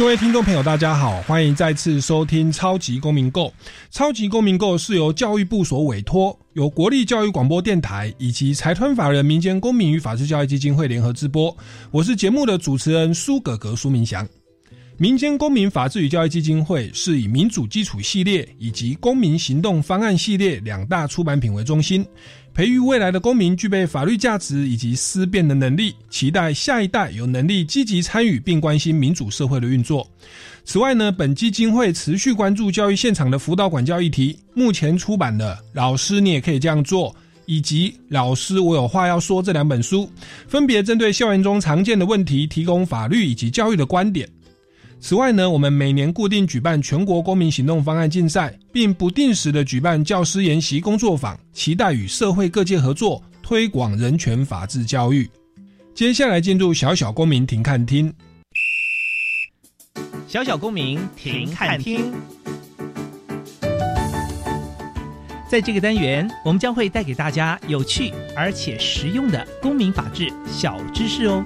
各位听众朋友，大家好，欢迎再次收听《超级公民购》。《超级公民购》是由教育部所委托，由国立教育广播电台以及财团法人民间公民与法治教育基金会联合直播。我是节目的主持人苏格格苏明祥。民间公民法治与教育基金会是以民主基础系列以及公民行动方案系列两大出版品为中心。培育未来的公民具备法律价值以及思辨的能力，期待下一代有能力积极参与并关心民主社会的运作。此外呢，本基金会持续关注教育现场的辅导管教议题。目前出版的《老师你也可以这样做》以及《老师我有话要说》这两本书，分别针对校园中常见的问题，提供法律以及教育的观点。此外呢，我们每年固定举办全国公民行动方案竞赛，并不定时的举办教师研习工作坊，期待与社会各界合作，推广人权法治教育。接下来进入小小公民庭看厅，小小公民庭看厅。在这个单元，我们将会带给大家有趣而且实用的公民法治小知识哦。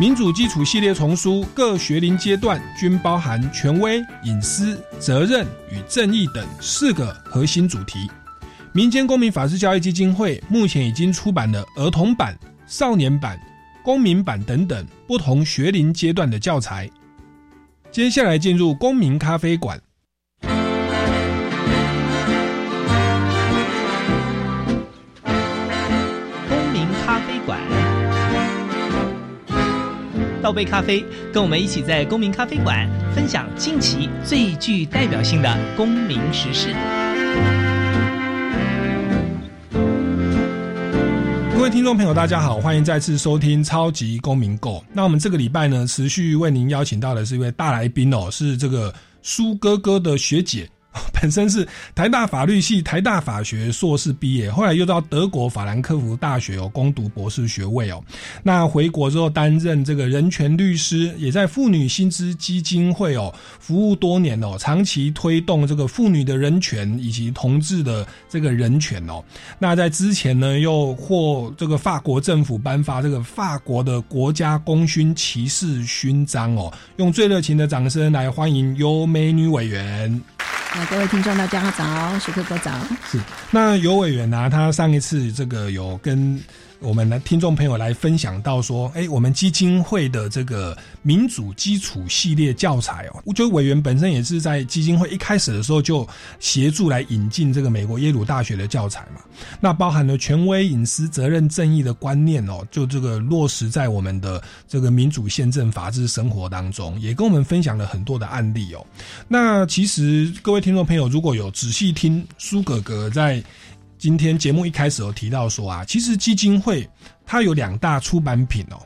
民主基础系列丛书各学龄阶段均包含权威、隐私、责任与正义等四个核心主题。民间公民法治教育基金会目前已经出版了儿童版、少年版、公民版等等不同学龄阶段的教材。接下来进入公民咖啡馆。倒杯咖啡，跟我们一起在公民咖啡馆分享近期最具代表性的公民时事。各位听众朋友，大家好，欢迎再次收听超级公民购。那我们这个礼拜呢，持续为您邀请到的是一位大来宾哦，是这个苏哥哥的学姐。本身是台大法律系、台大法学硕士毕业，后来又到德国法兰克福大学哦攻读博士学位哦。那回国之后担任这个人权律师，也在妇女薪资基金会哦服务多年哦，长期推动这个妇女的人权以及同志的这个人权哦。那在之前呢，又获这个法国政府颁发这个法国的国家功勋骑士勋章哦。用最热情的掌声来欢迎尤美女委员。那，各位听众，大家早，徐哥哥早。是，那尤委员呢？他上一次这个有跟。我们的听众朋友来分享到说，哎，我们基金会的这个民主基础系列教材哦，我觉得委员本身也是在基金会一开始的时候就协助来引进这个美国耶鲁大学的教材嘛。那包含了权威、隐私、责任、正义的观念哦，就这个落实在我们的这个民主宪政法治生活当中，也跟我们分享了很多的案例哦。那其实各位听众朋友，如果有仔细听苏格格在。今天节目一开始有提到说啊，其实基金会它有两大出版品哦，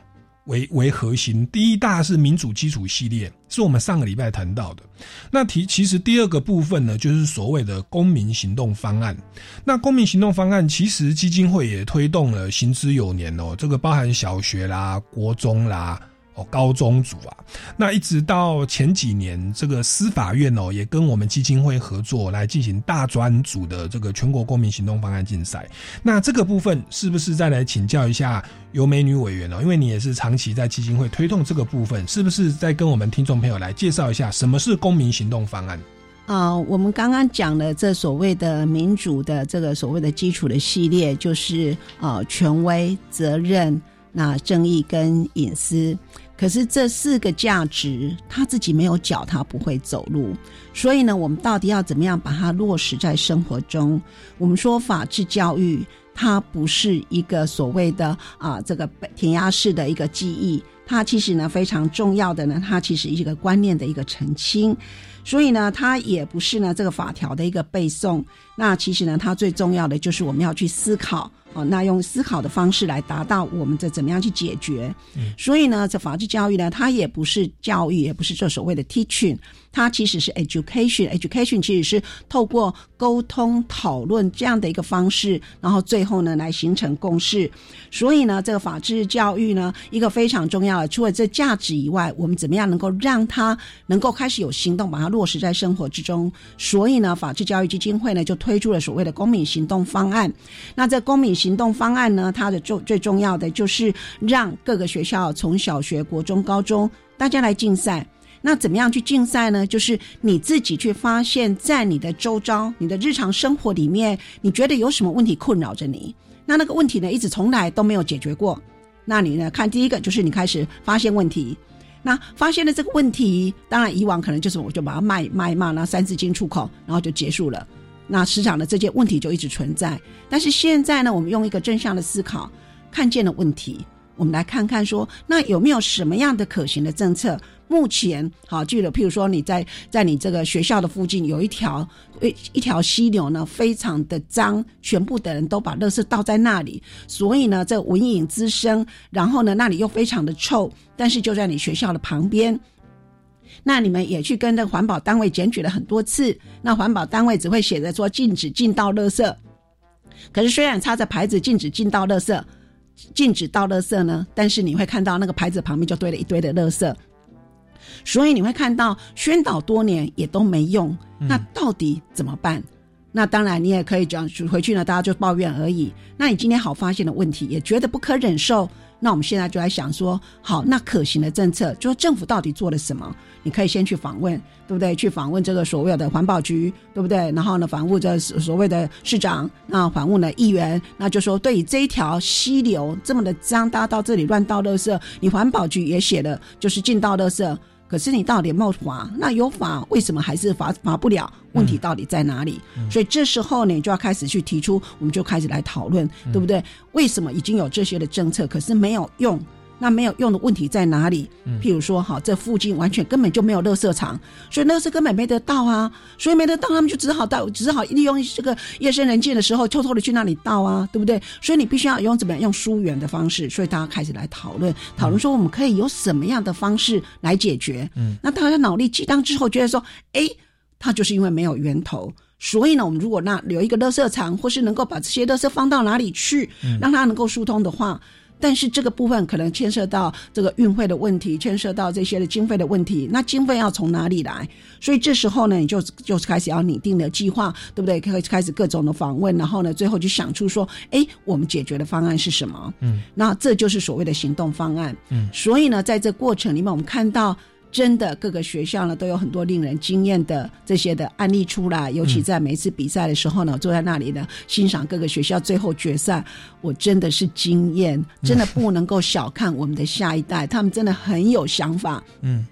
为为核心。第一大是民主基础系列，是我们上个礼拜谈到的。那提其实第二个部分呢，就是所谓的公民行动方案。那公民行动方案其实基金会也推动了行之有年哦，这个包含小学啦、国中啦。哦，高中组啊，那一直到前几年，这个司法院哦，也跟我们基金会合作来进行大专组的这个全国公民行动方案竞赛。那这个部分是不是再来请教一下尤美女委员哦？因为你也是长期在基金会推动这个部分，是不是再跟我们听众朋友来介绍一下什么是公民行动方案？啊，我们刚刚讲了这所谓的民主的这个所谓的基础的系列，就是啊，权威、责任、那正义跟隐私。可是这四个价值，他自己没有脚，他不会走路。所以呢，我们到底要怎么样把它落实在生活中？我们说法治教育，它不是一个所谓的啊这个填鸭式的一个记忆，它其实呢非常重要的呢，它其实一个观念的一个澄清，所以呢，它也不是呢这个法条的一个背诵。那其实呢，它最重要的就是我们要去思考。哦，那用思考的方式来达到我们这怎么样去解决？所以呢，这法治教育呢，它也不是教育，也不是这所谓的 teaching，它其实是 education。education 其实是透过沟通讨论这样的一个方式，然后最后呢来形成共识。所以呢，这个法治教育呢，一个非常重要的，除了这价值以外，我们怎么样能够让它能够开始有行动，把它落实在生活之中？所以呢，法治教育基金会呢就推出了所谓的公民行动方案。那这公民行动方案呢，它的重最重要的就是让各个学校从小学、国中、高中大家来竞赛。那怎么样去竞赛呢？就是你自己去发现，在你的周遭、你的日常生活里面，你觉得有什么问题困扰着你？那那个问题呢，一直从来都没有解决过。那你呢？看第一个就是你开始发现问题。那发现了这个问题，当然以往可能就是我就把它卖卖骂，那三字经出口，然后就结束了。那市场的这些问题就一直存在，但是现在呢，我们用一个正向的思考，看见了问题，我们来看看说，那有没有什么样的可行的政策？目前好，记得譬如说你在在你这个学校的附近有一条一一条溪流呢，非常的脏，全部的人都把垃圾倒在那里，所以呢，这蚊蝇滋生，然后呢，那里又非常的臭，但是就在你学校的旁边。那你们也去跟那环保单位检举了很多次，那环保单位只会写着说禁止进倒垃圾，可是虽然插着牌子禁止进倒垃圾，禁止倒垃圾呢，但是你会看到那个牌子旁边就堆了一堆的垃圾，所以你会看到宣导多年也都没用，那到底怎么办？那当然你也可以讲回去呢，大家就抱怨而已。那你今天好发现的问题，也觉得不可忍受。那我们现在就来想说，好，那可行的政策，就是政府到底做了什么？你可以先去访问，对不对？去访问这个所谓的环保局，对不对？然后呢，访问这所谓的市长，那访问的议员，那就说对于这一条溪流这么的脏，大家到这里乱倒垃圾，你环保局也写了，就是进倒垃圾。可是你到底有没有罚？那有罚，为什么还是罚罚不了？问题到底在哪里？所以这时候呢，就要开始去提出，我们就开始来讨论，对不对？为什么已经有这些的政策，可是没有用？那没有用的问题在哪里？譬如说，哈，这附近完全根本就没有垃圾场，所以垃圾根本没得到啊，所以没得到，他们就只好到，只好利用这个夜深人静的时候，偷偷的去那里倒啊，对不对？所以你必须要用怎么样用疏远的方式，所以大家开始来讨论，讨论说我们可以有什么样的方式来解决。嗯，那大家脑力激荡之后，觉得说，哎，它就是因为没有源头，所以呢，我们如果那留一个垃圾场，或是能够把这些垃圾放到哪里去，让它能够疏通的话。但是这个部分可能牵涉到这个运费的问题，牵涉到这些的经费的问题。那经费要从哪里来？所以这时候呢，你就就开始要拟定的计划，对不对？可以开始各种的访问，然后呢，最后就想出说，哎，我们解决的方案是什么？嗯，那这就是所谓的行动方案。嗯，所以呢，在这过程里面，我们看到。真的，各个学校呢都有很多令人惊艳的这些的案例出来。尤其在每一次比赛的时候呢，坐在那里呢欣赏各个学校最后决赛，我真的是惊艳，真的不能够小看我们的下一代，他们真的很有想法。嗯，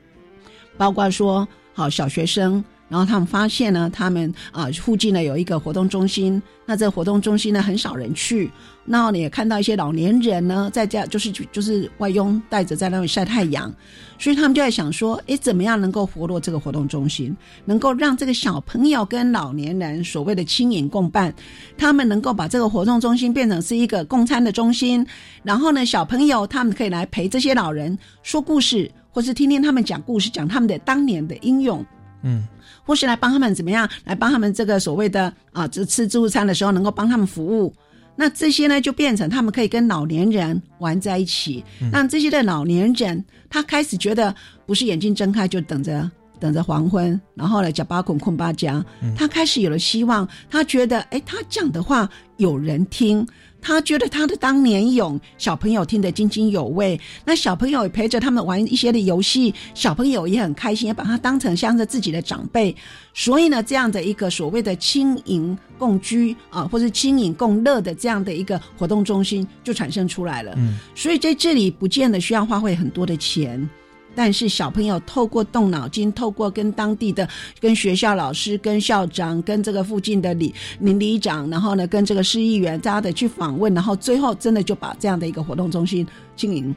包括说好小学生。然后他们发现呢，他们啊附近呢有一个活动中心，那这个活动中心呢很少人去，那你也看到一些老年人呢在家就是就是外佣带着在那里晒太阳，所以他们就在想说，哎，怎么样能够活络这个活动中心，能够让这个小朋友跟老年人所谓的亲影共伴，他们能够把这个活动中心变成是一个共餐的中心，然后呢，小朋友他们可以来陪这些老人说故事，或是听听他们讲故事，讲他们的当年的英勇，嗯。或是来帮他们怎么样？来帮他们这个所谓的啊，这吃自助餐的时候能够帮他们服务。那这些呢，就变成他们可以跟老年人玩在一起。让这些的老年人，他开始觉得不是眼睛睁开就等着等着黄昏，然后呢，叫巴捆困巴讲。他开始有了希望，他觉得哎，他讲的话有人听。他觉得他的当年勇，小朋友听得津津有味。那小朋友陪着他们玩一些的游戏，小朋友也很开心，也把他当成像是自己的长辈。所以呢，这样的一个所谓的轻盈共居啊，或是轻盈共乐的这样的一个活动中心就产生出来了。嗯，所以在这里不见得需要花费很多的钱。但是小朋友透过动脑筋，透过跟当地的、跟学校老师、跟校长、跟这个附近的里邻里长，然后呢，跟这个市议员，大家的去访问，然后最后真的就把这样的一个活动中心经营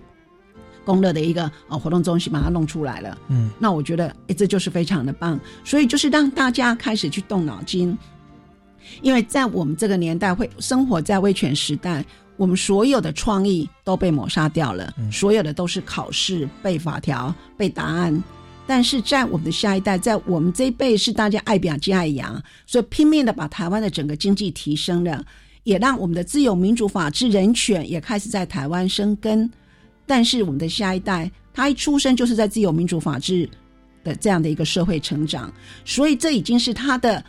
公乐的一个呃活动中心把它弄出来了。嗯，那我觉得，哎，这就是非常的棒。所以就是让大家开始去动脑筋，因为在我们这个年代会生活在威权时代，我们所有的创意都被抹杀掉了，所有的都是考试、背法条、背答案。但是在我们的下一代，在我们这一辈是大家爱表及爱扬，所以拼命的把台湾的整个经济提升了，也让我们的自由、民主、法治、人权也开始在台湾生根。但是我们的下一代，他一出生就是在自由、民主、法治的这样的一个社会成长，所以这已经是他的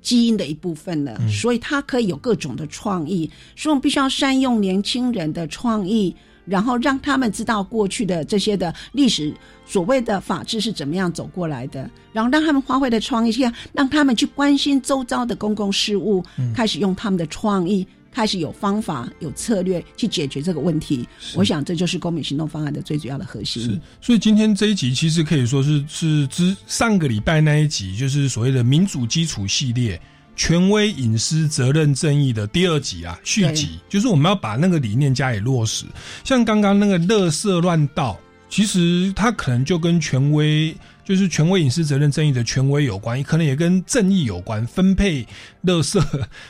基因的一部分了。所以他可以有各种的创意，所以我们必须要善用年轻人的创意。然后让他们知道过去的这些的历史，所谓的法治是怎么样走过来的，然后让他们发挥的创意，让他们去关心周遭的公共事务，开始用他们的创意，开始有方法、有策略去解决这个问题。我想这就是公民行动方案的最主要的核心。是，所以今天这一集其实可以说是是之上个礼拜那一集，就是所谓的民主基础系列。权威、隐私、责任、正义的第二集啊，续集，就是我们要把那个理念加以落实。像刚刚那个“乐色乱道”，其实它可能就跟权威。就是权威、隐私、责任、正义的权威有关，可能也跟正义有关。分配垃圾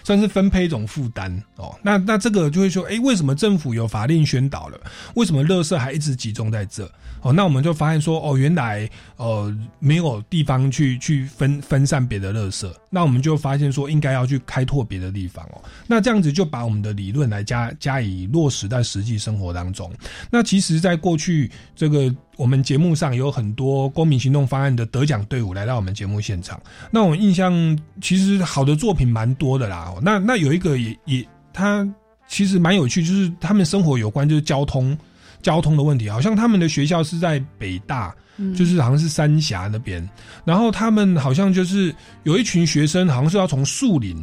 算是分配一种负担哦。那那这个就会说，哎，为什么政府有法令宣导了，为什么垃圾还一直集中在这？哦，那我们就发现说，哦，原来呃没有地方去去分分散别的垃圾。那我们就发现说，应该要去开拓别的地方哦。那这样子就把我们的理论来加加以落实在实际生活当中。那其实，在过去这个。我们节目上有很多公民行动方案的得奖队伍来到我们节目现场。那我印象其实好的作品蛮多的啦。那那有一个也也，他其实蛮有趣，就是他们生活有关就是交通交通的问题。好像他们的学校是在北大，就是好像是三峡那边。然后他们好像就是有一群学生，好像是要从树林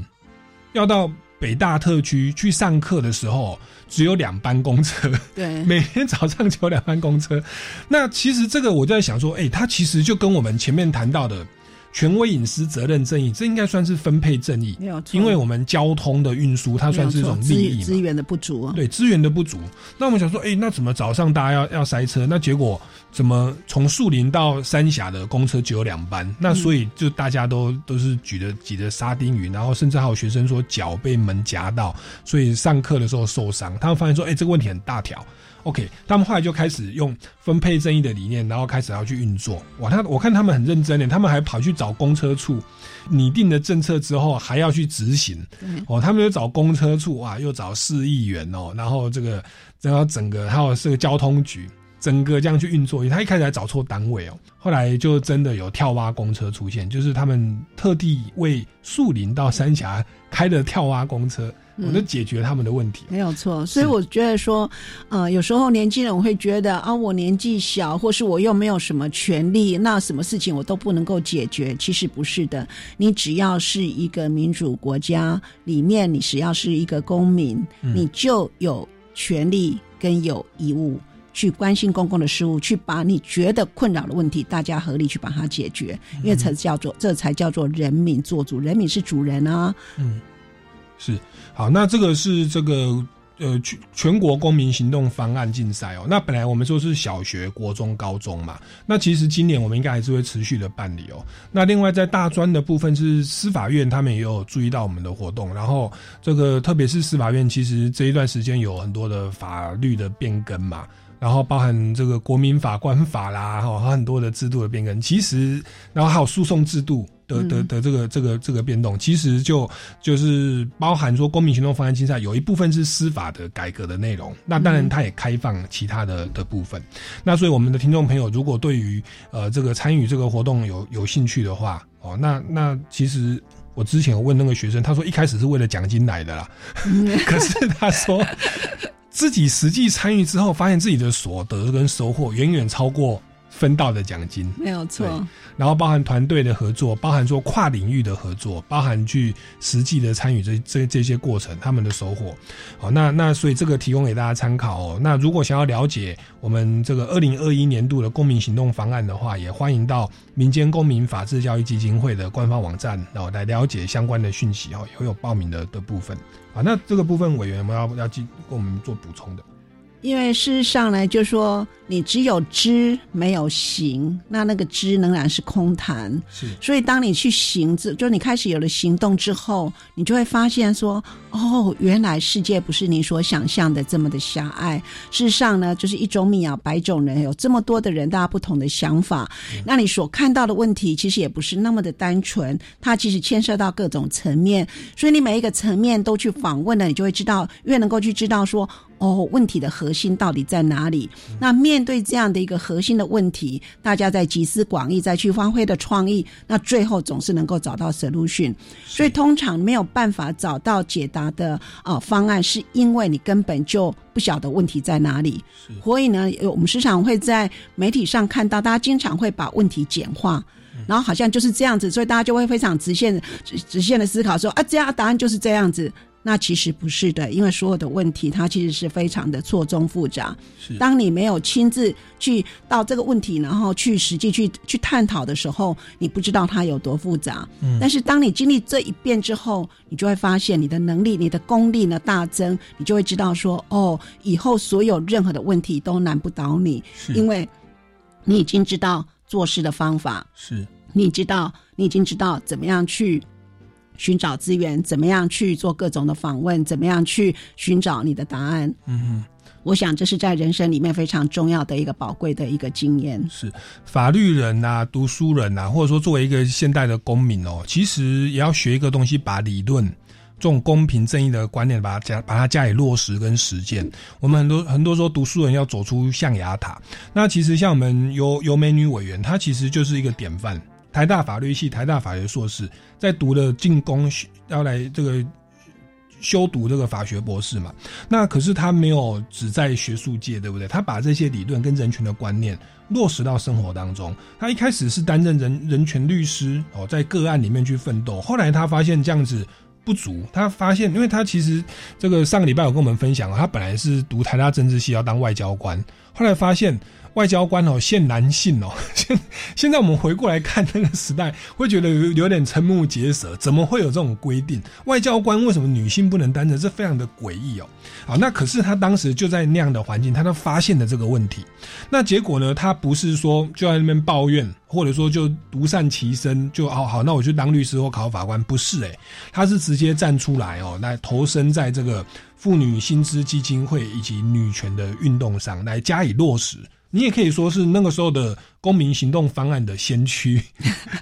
要到北大特区去上课的时候。只有两班公车，对，每天早上只有两班公车。那其实这个我就在想说，哎，它其实就跟我们前面谈到的。权威、隐私、责任、正义，这应该算是分配正义，没有错。因为我们交通的运输，它算是一种利益资源的不足。对资源的不足，那我们想说，哎，那怎么早上大家要要塞车？那结果怎么从树林到三峡的公车只有两班？那所以就大家都都是举着挤着沙丁鱼，然后甚至还有学生说脚被门夹到，所以上课的时候受伤。他们发现说，哎，这个问题很大条。OK，他们后来就开始用分配正义的理念，然后开始要去运作。哇，他我看他们很认真的，他们还跑去找公车处拟定的政策之后，还要去执行。哦，他们又找公车处啊，又找市议员哦，然后这个然后整个还有这个交通局，整个这样去运作。他一开始还找错单位哦，后来就真的有跳蛙公车出现，就是他们特地为树林到三峡开的跳蛙公车。我都解决他们的问题，没有错。所以我觉得说，呃，有时候年轻人会觉得啊，我年纪小，或是我又没有什么权利，那什么事情我都不能够解决。其实不是的，你只要是一个民主国家里面，你只要是一个公民，你就有权利跟有义务去关心公共的事务，去把你觉得困扰的问题，大家合力去把它解决，因为才叫做这才叫做人民做主，人民是主人啊。嗯，是。好，那这个是这个呃全全国公民行动方案竞赛哦。那本来我们说是小学、国中、高中嘛。那其实今年我们应该还是会持续的办理哦。那另外在大专的部分是司法院，他们也有注意到我们的活动。然后这个特别是司法院，其实这一段时间有很多的法律的变更嘛。然后包含这个国民法官法啦，哈，很多的制度的变更。其实，然后还有诉讼制度。的的的这个这个这个变动，其实就就是包含说公民行动方案竞赛有一部分是司法的改革的内容，那当然它也开放其他的的部分。那所以我们的听众朋友，如果对于呃这个参与这个活动有有兴趣的话，哦，那那其实我之前有问那个学生，他说一开始是为了奖金来的啦，可是他说自己实际参与之后，发现自己的所得跟收获远远超过。分到的奖金没有错，然后包含团队的合作，包含说跨领域的合作，包含去实际的参与这这这些过程，他们的收获。好，那那所以这个提供给大家参考哦。那如果想要了解我们这个二零二一年度的公民行动方案的话，也欢迎到民间公民法治教育基金会的官方网站，然后来了解相关的讯息哦，也会有报名的的部分。啊，那这个部分委员们要要进跟我们做补充的。因为事实上呢，就是说你只有知没有行，那那个知仍然是空谈。是所以当你去行之，就你开始有了行动之后，你就会发现说，哦，原来世界不是你所想象的这么的狭隘。事实上呢，就是一种米啊，百种人，有这么多的人，大家不同的想法。那你所看到的问题，其实也不是那么的单纯，它其实牵涉到各种层面。所以你每一个层面都去访问了，你就会知道，越能够去知道说。哦，问题的核心到底在哪里？那面对这样的一个核心的问题，大家在集思广益，再去发挥的创意，那最后总是能够找到 solution。所以通常没有办法找到解答的啊方案，是因为你根本就不晓得问题在哪里。所以呢，我们时常会在媒体上看到，大家经常会把问题简化，然后好像就是这样子，所以大家就会非常直线、直线的思考说啊，这样答案就是这样子。那其实不是的，因为所有的问题它其实是非常的错综复杂。是，当你没有亲自去到这个问题，然后去实际去去探讨的时候，你不知道它有多复杂。嗯。但是当你经历这一遍之后，你就会发现你的能力、你的功力呢大增，你就会知道说，哦，以后所有任何的问题都难不倒你，因为你已经知道做事的方法，是你知道，你已经知道怎么样去。寻找资源，怎么样去做各种的访问？怎么样去寻找你的答案？嗯，我想这是在人生里面非常重要的一个宝贵的一个经验。是法律人呐，读书人呐，或者说作为一个现代的公民哦，其实也要学一个东西，把理论这种公平正义的观念，把它加把它加以落实跟实践。我们很多很多说读书人要走出象牙塔，那其实像我们有有美女委员，她其实就是一个典范。台大法律系、台大法学硕士，在读了进攻要来这个修读这个法学博士嘛？那可是他没有只在学术界，对不对？他把这些理论跟人权的观念落实到生活当中。他一开始是担任人人权律师哦，在个案里面去奋斗。后来他发现这样子不足，他发现，因为他其实这个上个礼拜有跟我们分享，他本来是读台大政治系要当外交官，后来发现。外交官哦，限男性哦。现现在我们回过来看那个时代，会觉得有有点瞠目结舌，怎么会有这种规定？外交官为什么女性不能担任？这非常的诡异哦。好，那可是他当时就在那样的环境，他都发现了这个问题。那结果呢？他不是说就在那边抱怨，或者说就独善其身，就哦好，那我去当律师或考法官？不是诶，他是直接站出来哦，来投身在这个妇女薪资基金会以及女权的运动上，来加以落实。你也可以说是那个时候的公民行动方案的先驱，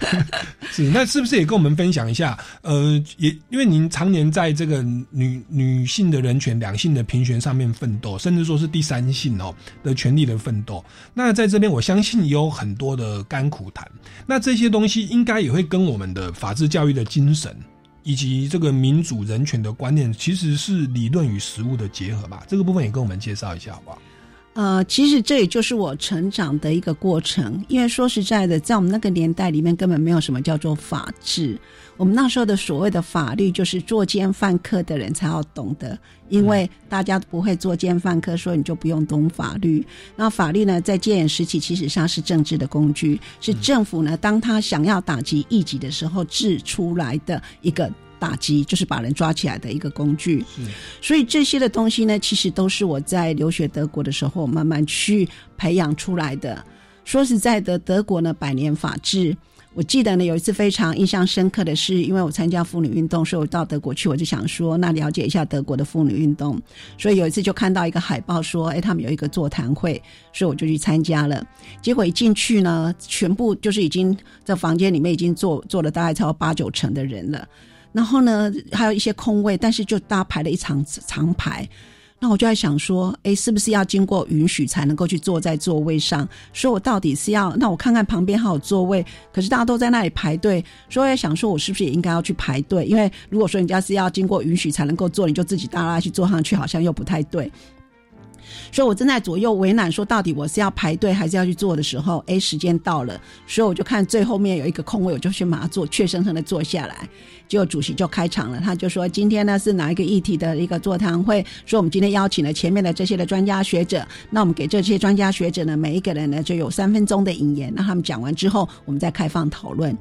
是那是不是也跟我们分享一下？呃，也因为您常年在这个女女性的人权、两性的平权上面奋斗，甚至说是第三性哦的权利的奋斗。那在这边，我相信也有很多的甘苦谈。那这些东西应该也会跟我们的法治教育的精神，以及这个民主人权的观念，其实是理论与实务的结合吧？这个部分也跟我们介绍一下，好不好？呃，其实这也就是我成长的一个过程。因为说实在的，在我们那个年代里面，根本没有什么叫做法治。我们那时候的所谓的法律，就是作奸犯科的人才要懂得。因为大家不会作奸犯科，所以你就不用懂法律。那法律呢，在戒严时期，其实上是政治的工具，是政府呢，当他想要打击异己的时候，制出来的一个。打击就是把人抓起来的一个工具，所以这些的东西呢，其实都是我在留学德国的时候慢慢去培养出来的。说实在的，德国呢百年法治，我记得呢有一次非常印象深刻的是，因为我参加妇女运动，所以我到德国去，我就想说那了解一下德国的妇女运动。所以有一次就看到一个海报说，哎，他们有一个座谈会，所以我就去参加了。结果一进去呢，全部就是已经在房间里面已经坐坐了大概超过八九成的人了。然后呢，还有一些空位，但是就大家排了一场长排。那我就在想说，哎，是不是要经过允许才能够去坐在座位上？所以我到底是要，那我看看旁边还有座位，可是大家都在那里排队，所以我在想说，我是不是也应该要去排队？因为如果说人家是要经过允许才能够坐，你就自己大拉去坐上去，好像又不太对。所以我正在左右为难，说到底我是要排队还是要去做的时候，哎，时间到了，所以我就看最后面有一个空位，我就去马上坐，怯生生的坐下来。结果主席就开场了，他就说：“今天呢是哪一个议题的一个座谈会？说我们今天邀请了前面的这些的专家学者，那我们给这些专家学者呢，每一个人呢就有三分钟的引言，那他们讲完之后，我们再开放讨论。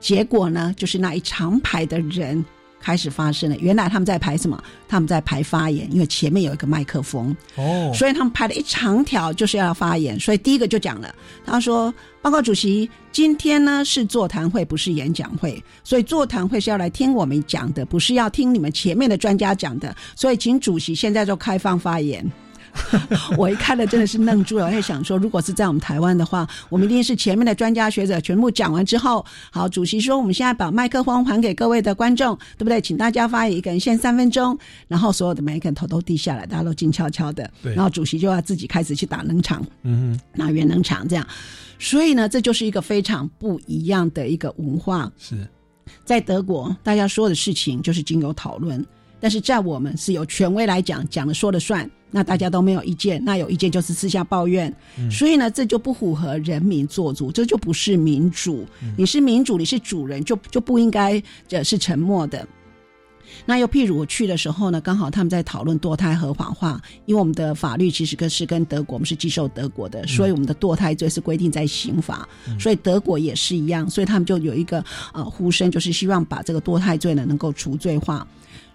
结果呢，就是那一长排的人开始发生了。原来他们在排什么？他们在排发言，因为前面有一个麦克风，哦，所以他们排了一长条就是要发言。所以第一个就讲了，他说：“报告主席，今天呢是座谈会，不是演讲会，所以座谈会是要来听我们讲的，不是要听你们前面的专家讲的。所以请主席现在就开放发言。” 我一看了真的是愣住了，我在想说，如果是在我们台湾的话，我们一定是前面的专家学者全部讲完之后，好，主席说我们现在把麦克风还给各位的观众，对不对？请大家发言，一个人限三分钟，然后所有的每一个人头都低下来，大家都静悄悄的，对然后主席就要自己开始去打冷场，嗯拿圆冷场这样。所以呢，这就是一个非常不一样的一个文化。是，在德国，大家说的事情就是经由讨论，但是在我们是由权威来讲，讲了说了算，那大家都没有意见，那有意见就是私下抱怨，所以呢，这就不符合人民做主，这就不是民主。你是民主，你是主人，就就不应该这是沉默的。那又譬如我去的时候呢，刚好他们在讨论堕胎合法化，因为我们的法律其实跟是跟德国，我们是接受德国的，所以我们的堕胎罪是规定在刑法，所以德国也是一样，所以他们就有一个呃呼声，就是希望把这个堕胎罪呢能够除罪化，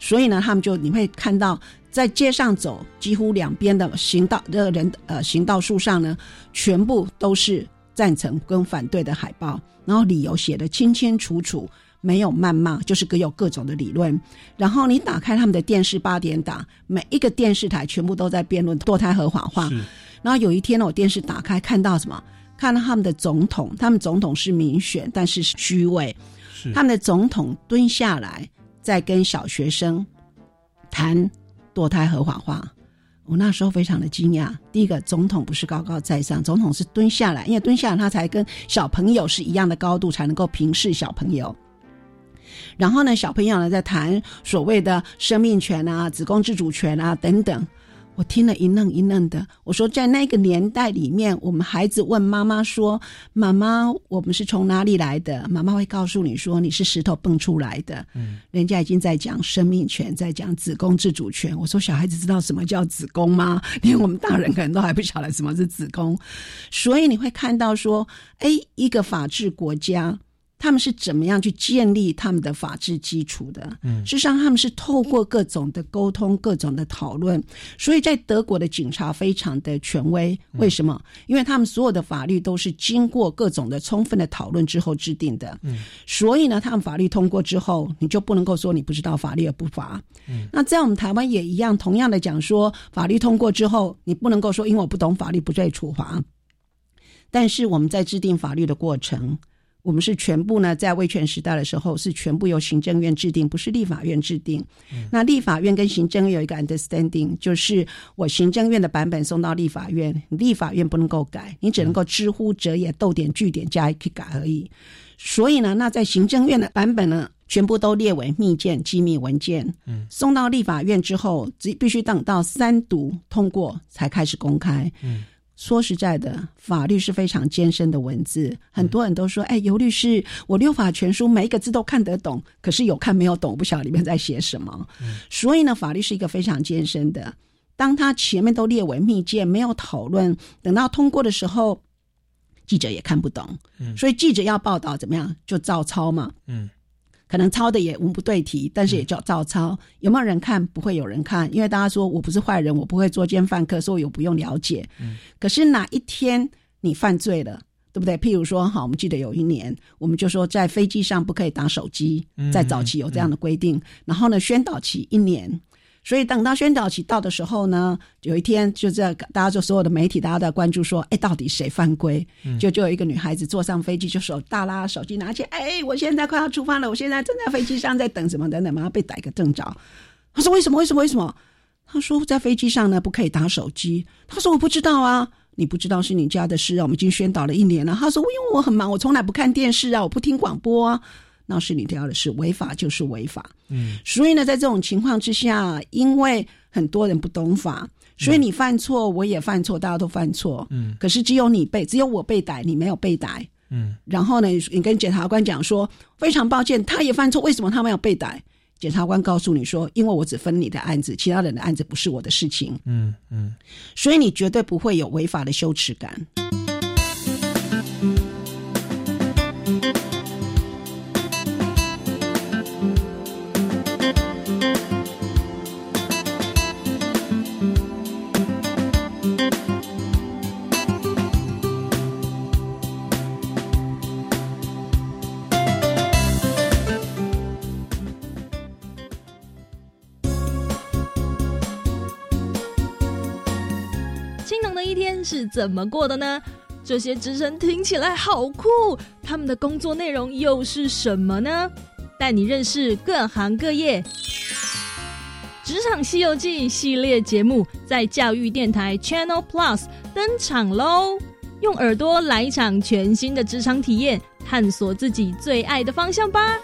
所以呢，他们就你会看到在街上走，几乎两边的行道的人呃行道树上呢，全部都是赞成跟反对的海报，然后理由写的清清楚楚。没有谩骂，就是各有各种的理论。然后你打开他们的电视八点档，每一个电视台全部都在辩论堕胎合法化。是，然后有一天呢，我电视打开看到什么？看到他们的总统，他们总统是民选，但是是虚位。是，他们的总统蹲下来，在跟小学生谈堕胎合法化。我那时候非常的惊讶。第一个，总统不是高高在上，总统是蹲下来，因为蹲下来他才跟小朋友是一样的高度，才能够平视小朋友。然后呢，小朋友呢在谈所谓的生命权啊、子宫自主权啊等等。我听了一愣一愣的。我说，在那个年代里面，我们孩子问妈妈说：“妈妈，我们是从哪里来的？”妈妈会告诉你说：“你是石头蹦出来的。”嗯，人家已经在讲生命权，在讲子宫自主权。我说，小孩子知道什么叫子宫吗？连我们大人可能都还不晓得什么是子宫。所以你会看到说，哎，一个法治国家。他们是怎么样去建立他们的法治基础的？嗯事实上他们是透过各种的沟通、各种的讨论，所以在德国的警察非常的权威。为什么？因为他们所有的法律都是经过各种的充分的讨论之后制定的。嗯，所以呢，他们法律通过之后，你就不能够说你不知道法律而不罚。嗯，那在我们台湾也一样，同样的讲说，法律通过之后，你不能够说因为我不懂法律不被处罚。但是我们在制定法律的过程。我们是全部呢，在威权时代的时候是全部由行政院制定，不是立法院制定。嗯、那立法院跟行政院有一个 understanding，就是我行政院的版本送到立法院，立法院不能够改，你只能够知乎者也，逗点句点加一去改而已。所以呢，那在行政院的版本呢，全部都列为密件、机密文件。嗯，送到立法院之后，只必须等到三读通过才开始公开。嗯。说实在的，法律是非常艰深的文字。很多人都说：“哎，尤律师，我六法全书每一个字都看得懂，可是有看没有懂，不晓得里面在写什么。嗯”所以呢，法律是一个非常艰深的。当他前面都列为密件，没有讨论，等到通过的时候，记者也看不懂。嗯，所以记者要报道怎么样，就照抄嘛。嗯。可能抄的也文不对题，但是也叫照抄。有没有人看？不会有人看，因为大家说我不是坏人，我不会作奸犯科，所以我不用了解。嗯。可是哪一天你犯罪了，对不对？譬如说，好，我们记得有一年，我们就说在飞机上不可以打手机，在早期有这样的规定。然后呢，宣导期一年。所以等到宣导期到的时候呢，有一天就这大家就所有的媒体大家都在关注说，哎，到底谁犯规？就就有一个女孩子坐上飞机，就手大拉手机拿起，哎，我现在快要出发了，我现在正在飞机上在等什么等等，马上被逮个正着。他说为什么？为什么？为什么？他说在飞机上呢不可以打手机。他说我不知道啊，你不知道是你家的事啊，我们已经宣导了一年了。他说因为我很忙，我从来不看电视啊，我不听广播啊。那是你挑的事，违法就是违法。嗯，所以呢，在这种情况之下，因为很多人不懂法，所以你犯错，我也犯错，大家都犯错。嗯，可是只有你被，只有我被逮，你没有被逮。嗯，然后呢，你跟检察官讲说，非常抱歉，他也犯错，为什么他没有被逮？检察官告诉你说，因为我只分你的案子，其他人的案子不是我的事情。嗯嗯，所以你绝对不会有违法的羞耻感。怎么过的呢？这些职称听起来好酷，他们的工作内容又是什么呢？带你认识各行各业。职场西游记系列节目在教育电台 Channel Plus 登场喽！用耳朵来一场全新的职场体验，探索自己最爱的方向吧。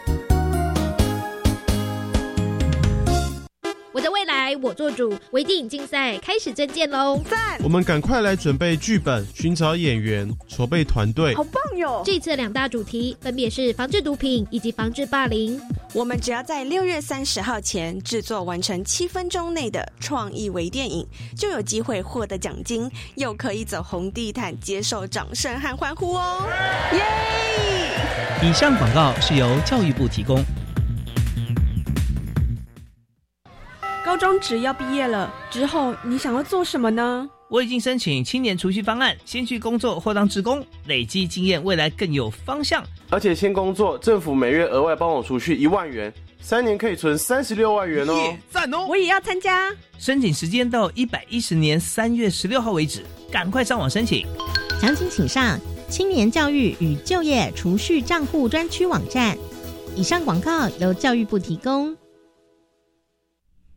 来我做主，微电影竞赛开始征件喽！赞！我们赶快来准备剧本，寻找演员，筹备团队。好棒哟！这次两大主题分别是防治毒品以及防治霸凌。我们只要在六月三十号前制作完成七分钟内的创意微电影，就有机会获得奖金，又可以走红地毯，接受掌声和欢呼哦！耶！以上广告是由教育部提供。高中只要毕业了之后，你想要做什么呢？我已经申请青年储蓄方案，先去工作或当职工，累积经验，未来更有方向。而且先工作，政府每月额外帮我储蓄一万元，三年可以存三十六万元哦！赞哦！我也要参加。申请时间到一百一十年三月十六号为止，赶快上网申请。详情请上青年教育与就业储蓄账户专区网站。以上广告由教育部提供。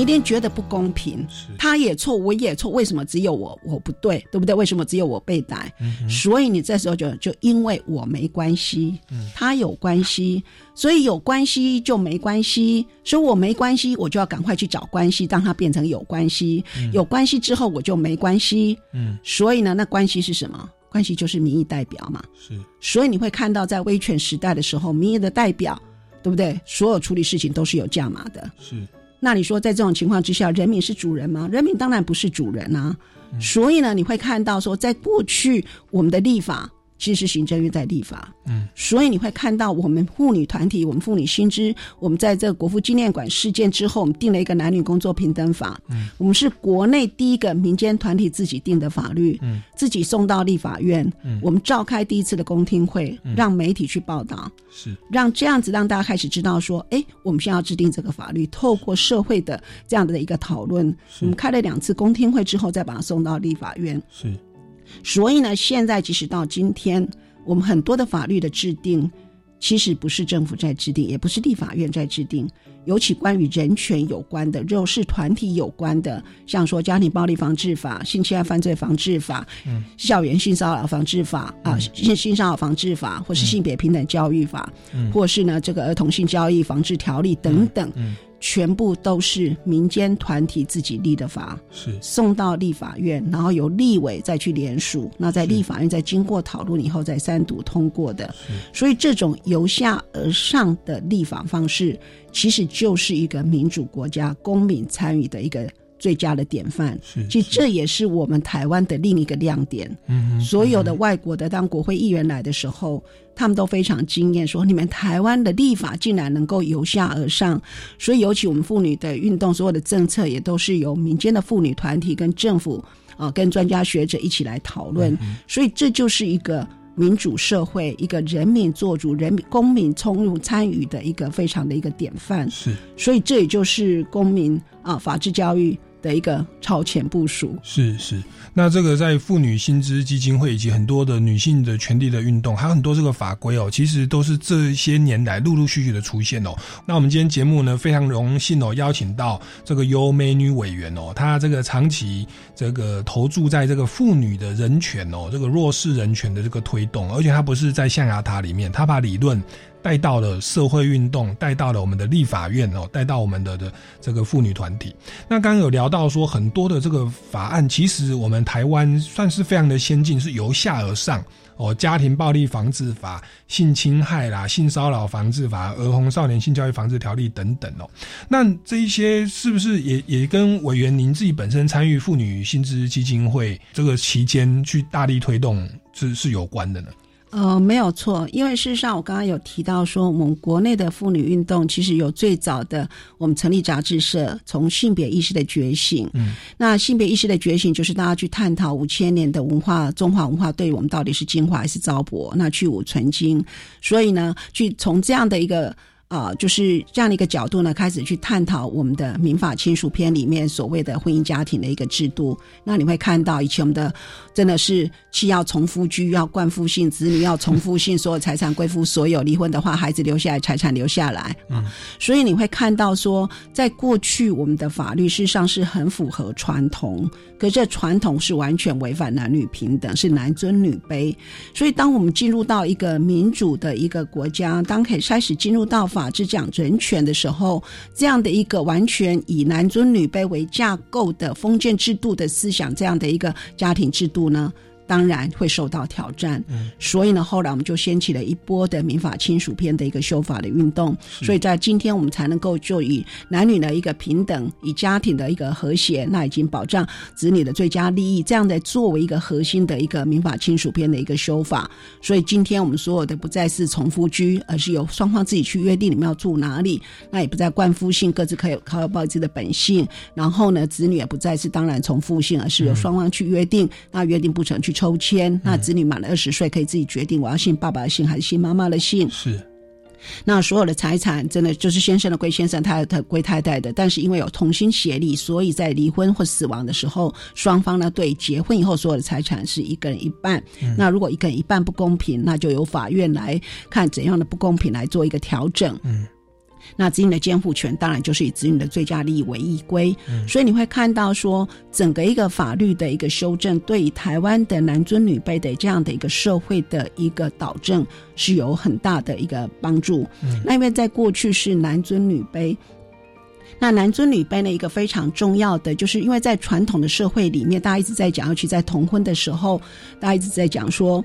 一定觉得不公平，他也错，我也错，为什么只有我我不对，对不对？为什么只有我被逮？所以你这时候就就因为我没关系，他有关系，所以有关系就没关系，所以我没关系，我就要赶快去找关系，让他变成有关系，有关系之后我就没关系。嗯，所以呢，那关系是什么？关系就是民意代表嘛。是，所以你会看到在威权时代的时候，民意的代表，对不对？所有处理事情都是有价码的。是。那你说，在这种情况之下，人民是主人吗？人民当然不是主人啊。所以呢，你会看到说，在过去我们的立法。其实行政院在立法，嗯，所以你会看到我们妇女团体，我们妇女新知，我们在这个国父纪念馆事件之后，我们定了一个男女工作平等法，嗯，我们是国内第一个民间团体自己定的法律，嗯，自己送到立法院，嗯，我们召开第一次的公听会，让媒体去报道，是。让这样子让大家开始知道说，哎，我们现在要制定这个法律，透过社会的这样的一个讨论，我们开了两次公听会之后，再把它送到立法院，是。所以呢，现在即使到今天，我们很多的法律的制定，其实不是政府在制定，也不是立法院在制定。尤其关于人权有关的、弱势团体有关的，像说家庭暴力防治法、性侵害犯罪防治法、嗯，校园性骚扰防治法啊、性性骚扰防治法，或是性别平等教育法，嗯，或是呢这个儿童性交易防治条例等等，嗯。全部都是民间团体自己立的法，是。送到立法院，然后由立委再去联署，那在立法院再经过讨论以后再三读通过的。所以这种由下而上的立法方式，其实就是一个民主国家公民参与的一个最佳的典范。其实这也是我们台湾的另一个亮点。嗯，所有的外国的当国会议员来的时候。他们都非常惊艳，说你们台湾的立法竟然能够由下而上，所以尤其我们妇女的运动，所有的政策也都是由民间的妇女团体跟政府啊，跟专家学者一起来讨论，所以这就是一个民主社会，一个人民做主、人民公民充入参与的一个非常的一个典范。是，所以这也就是公民啊，法治教育。的一个超前部署是是，那这个在妇女薪资基金会以及很多的女性的权利的运动，还有很多这个法规哦，其实都是这些年来陆陆续续的出现哦。那我们今天节目呢，非常荣幸哦，邀请到这个优美女委员哦，她这个长期这个投注在这个妇女的人权哦，这个弱势人权的这个推动，而且她不是在象牙塔里面，她把理论。带到了社会运动，带到了我们的立法院哦，带到我们的的这个妇女团体。那刚刚有聊到说，很多的这个法案，其实我们台湾算是非常的先进，是由下而上哦，家庭暴力防治法、性侵害啦、性骚扰防治法、儿童少年性教育防治条例等等哦。那这一些是不是也也跟委员您自己本身参与妇女薪资基金会这个期间去大力推动是是有关的呢？呃，没有错，因为事实上我刚刚有提到说，我们国内的妇女运动其实有最早的，我们成立杂志社，从性别意识的觉醒。嗯，那性别意识的觉醒就是大家去探讨五千年的文化，中华文化对我们到底是精华还是糟粕，那去芜存精。所以呢，去从这样的一个。啊，就是这样的一个角度呢，开始去探讨我们的民法亲属篇里面所谓的婚姻家庭的一个制度。那你会看到，以前我们的真的是妻要从夫居，要冠夫姓，子女要从夫姓，所有财产归夫所有。离婚的话，孩子留下来，财产留下来。嗯，所以你会看到说，在过去我们的法律事实上是很符合传统，可这传统是完全违反男女平等，是男尊女卑。所以当我们进入到一个民主的一个国家，当可以开始进入到法。法治讲人权的时候，这样的一个完全以男尊女卑为架构的封建制度的思想，这样的一个家庭制度呢？当然会受到挑战，嗯，所以呢，后来我们就掀起了一波的民法亲属篇的一个修法的运动，所以在今天我们才能够就以男女的一个平等，以家庭的一个和谐，那已经保障子女的最佳利益，这样的作为一个核心的一个民法亲属篇的一个修法，所以今天我们所有的不再是从夫居，而是由双方自己去约定你们要住哪里，那也不再冠夫姓，各自可以靠报自己的本姓，然后呢，子女也不再是当然从夫姓，而是由双方去约定，那约定不成去。抽签，那子女满了二十岁可以自己决定，我要姓爸爸的姓还是姓妈妈的姓。是，那所有的财产真的就是先生的归先生，太太归太太的。但是因为有同心协力，所以在离婚或死亡的时候，双方呢对结婚以后所有的财产是一个人一半。那如果一个人一半不公平，那就由法院来看怎样的不公平来做一个调整。嗯。那子女的监护权当然就是以子女的最佳利益为依归，所以你会看到说，整个一个法律的一个修正，对于台湾的男尊女卑的这样的一个社会的一个导正是有很大的一个帮助。那因为在过去是男尊女卑，那男尊女卑呢一个非常重要的，就是因为在传统的社会里面，大家一直在讲，尤其在同婚的时候，大家一直在讲说，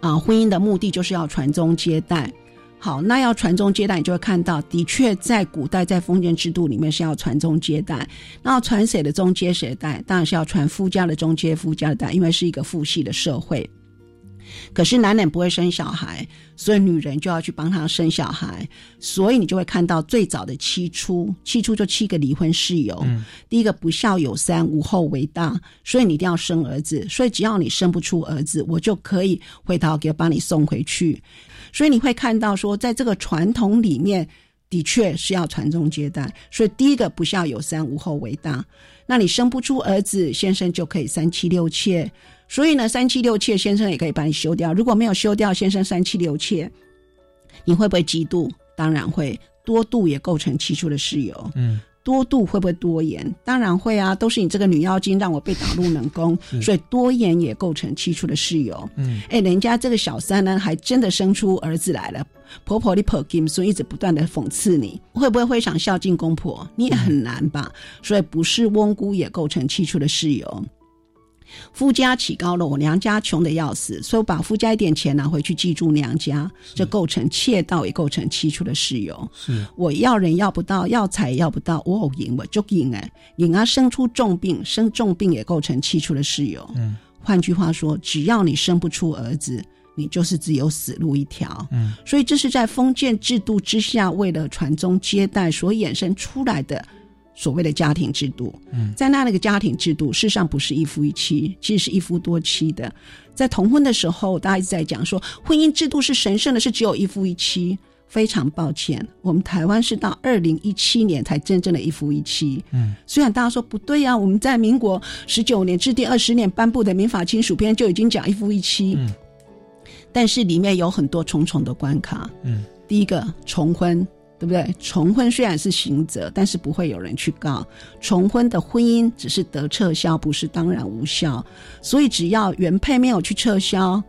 啊，婚姻的目的就是要传宗接代。好，那要传宗接代，你就会看到，的确在古代在封建制度里面是要传宗接代。那要传谁的宗接谁代？当然是要传夫家的宗接夫家的代，因为是一个父系的社会。可是男人不会生小孩，所以女人就要去帮他生小孩。所以你就会看到最早的七出，七出就七个离婚事由。第一个不孝有三，无后为大，所以你一定要生儿子。所以只要你生不出儿子，我就可以回头给把你送回去。所以你会看到说，在这个传统里面，的确是要传宗接代。所以第一个不孝有三，无后为大。那你生不出儿子，先生就可以三妻六妾。所以呢，三妻六妾，先生也可以把你休掉。如果没有休掉，先生三妻六妾，你会不会嫉妒？当然会，多度也构成起初的事由。嗯。多度会不会多言？当然会啊，都是你这个女妖精让我被打入冷宫，所以多言也构成七出的事由。嗯，哎，人家这个小三呢，还真的生出儿子来了，婆婆的婆金所以一直不断的讽刺你，会不会会想孝敬公婆？你也很难吧？所以不是翁姑也构成七出的事由。夫家起高楼，娘家穷的要死，所以把夫家一点钱拿回去寄住娘家，这构成窃盗，也构成欺出的事由。是我要人要不到，要财要不到，我赢我就赢哎，赢啊生出重病，生重病也构成欺出的事由。嗯，换句话说，只要你生不出儿子，你就是只有死路一条。嗯，所以这是在封建制度之下，为了传宗接代所衍生出来的。所谓的家庭制度，嗯，在那那个家庭制度，事实上不是一夫一妻，其实是一夫多妻的。在同婚的时候，大家一直在讲说，婚姻制度是神圣的，是只有一夫一妻。非常抱歉，我们台湾是到二零一七年才真正的一夫一妻。嗯，虽然大家说不对呀，我们在民国十九年至第二十年颁布的民法亲属篇就已经讲一夫一妻，嗯，但是里面有很多重重的关卡。嗯，第一个重婚。对不对？重婚虽然是刑责，但是不会有人去告。重婚的婚姻只是得撤销，不是当然无效。所以只要原配没有去撤销，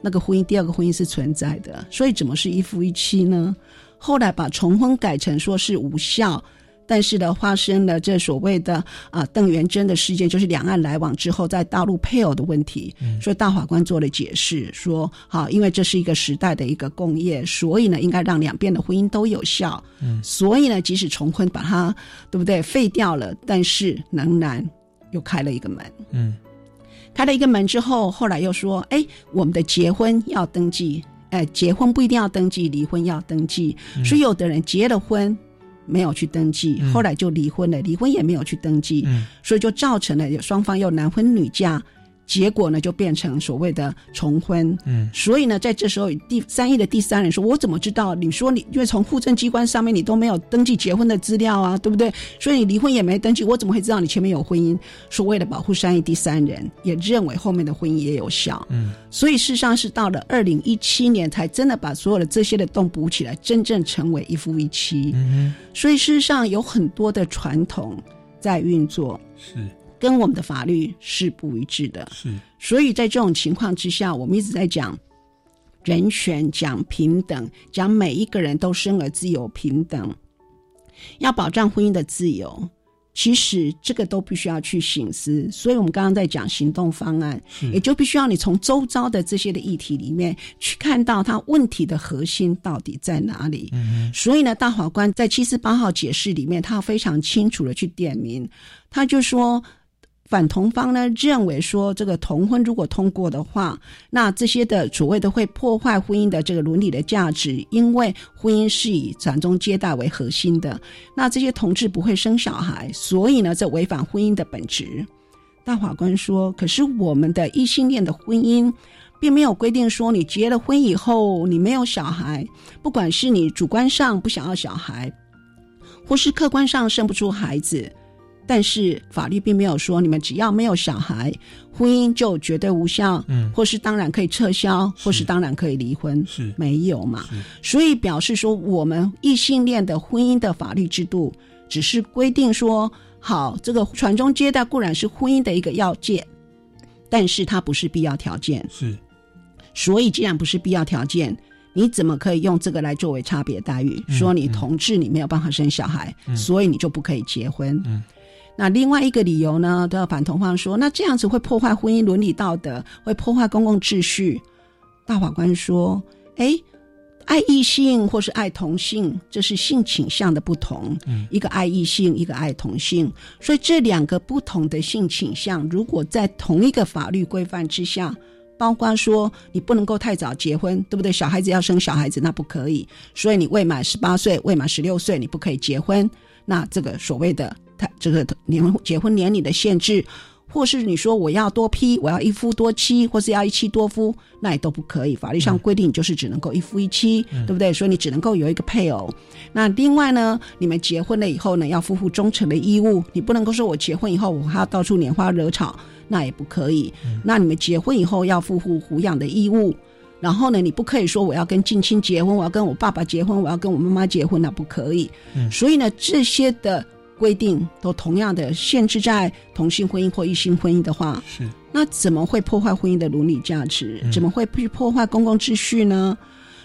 那个婚姻第二个婚姻是存在的，所以怎么是一夫一妻呢？后来把重婚改成说是无效。但是呢，发生了这所谓的啊邓元贞的事件，就是两岸来往之后，在大陆配偶的问题，所以大法官做了解释，说好，因为这是一个时代的一个共业，所以呢，应该让两边的婚姻都有效。嗯，所以呢，即使重婚把它对不对废掉了，但是仍然又开了一个门。嗯，开了一个门之后，后来又说，哎，我们的结婚要登记，哎，结婚不一定要登记，离婚要登记，所以有的人结了婚。没有去登记，后来就离婚了。离婚也没有去登记，所以就造成了双方又男婚女嫁。结果呢，就变成所谓的重婚。嗯，所以呢，在这时候，第三亿的第三人说：“我怎么知道？你说你因为从户政机关上面你都没有登记结婚的资料啊，对不对？所以你离婚也没登记，我怎么会知道你前面有婚姻？所谓的保护三亿第三人，也认为后面的婚姻也有效。嗯，所以事实上是到了二零一七年才真的把所有的这些的洞补起来，真正成为一夫一妻。嗯所以事实上有很多的传统在运作。是。跟我们的法律是不一致的，是，所以在这种情况之下，我们一直在讲人权、讲平等、讲每一个人都生而自由平等，要保障婚姻的自由。其实这个都必须要去醒思，所以我们刚刚在讲行动方案，也就必须要你从周遭的这些的议题里面去看到它问题的核心到底在哪里。嗯，所以呢，大法官在七十八号解释里面，他非常清楚的去点明，他就说。反同方呢认为说，这个同婚如果通过的话，那这些的所谓的会破坏婚姻的这个伦理的价值，因为婚姻是以传宗接代为核心的，那这些同志不会生小孩，所以呢，这违反婚姻的本质。大法官说，可是我们的异性恋的婚姻，并没有规定说，你结了婚以后你没有小孩，不管是你主观上不想要小孩，或是客观上生不出孩子。但是法律并没有说你们只要没有小孩，婚姻就绝对无效，嗯，或是当然可以撤销，或是当然可以离婚，是没有嘛？所以表示说，我们异性恋的婚姻的法律制度只是规定说，好，这个传宗接代固然是婚姻的一个要件，但是它不是必要条件。是，所以既然不是必要条件，你怎么可以用这个来作为差别待遇？说你同志你没有办法生小孩，所以你就不可以结婚？嗯。那另外一个理由呢？都要反同方说，那这样子会破坏婚姻伦理道德，会破坏公共秩序。大法官说：“哎，爱异性或是爱同性，这是性倾向的不同。嗯，一个爱异性，一个爱同性，所以这两个不同的性倾向，如果在同一个法律规范之下，包括说你不能够太早结婚，对不对？小孩子要生小孩子，那不可以。所以你未满十八岁，未满十六岁，你不可以结婚。那这个所谓的。”他这个年结婚年龄的限制，或是你说我要多批，我要一夫多妻，或是要一妻多夫，那也都不可以。法律上规定就是只能够一夫一妻，对不对？所以你只能够有一个配偶。那另外呢，你们结婚了以后呢，要夫妇忠诚的义务，你不能够说我结婚以后我还要到处拈花惹草，那也不可以。那你们结婚以后要夫妇抚养的义务，然后呢，你不可以说我要跟近亲结婚，我要跟我爸爸结婚，我要跟我妈妈结婚，那不可以。所以呢，这些的。规定都同样的限制在同性婚姻或异性婚姻的话，是那怎么会破坏婚姻的伦理价值？怎么会去破坏公共秩序呢？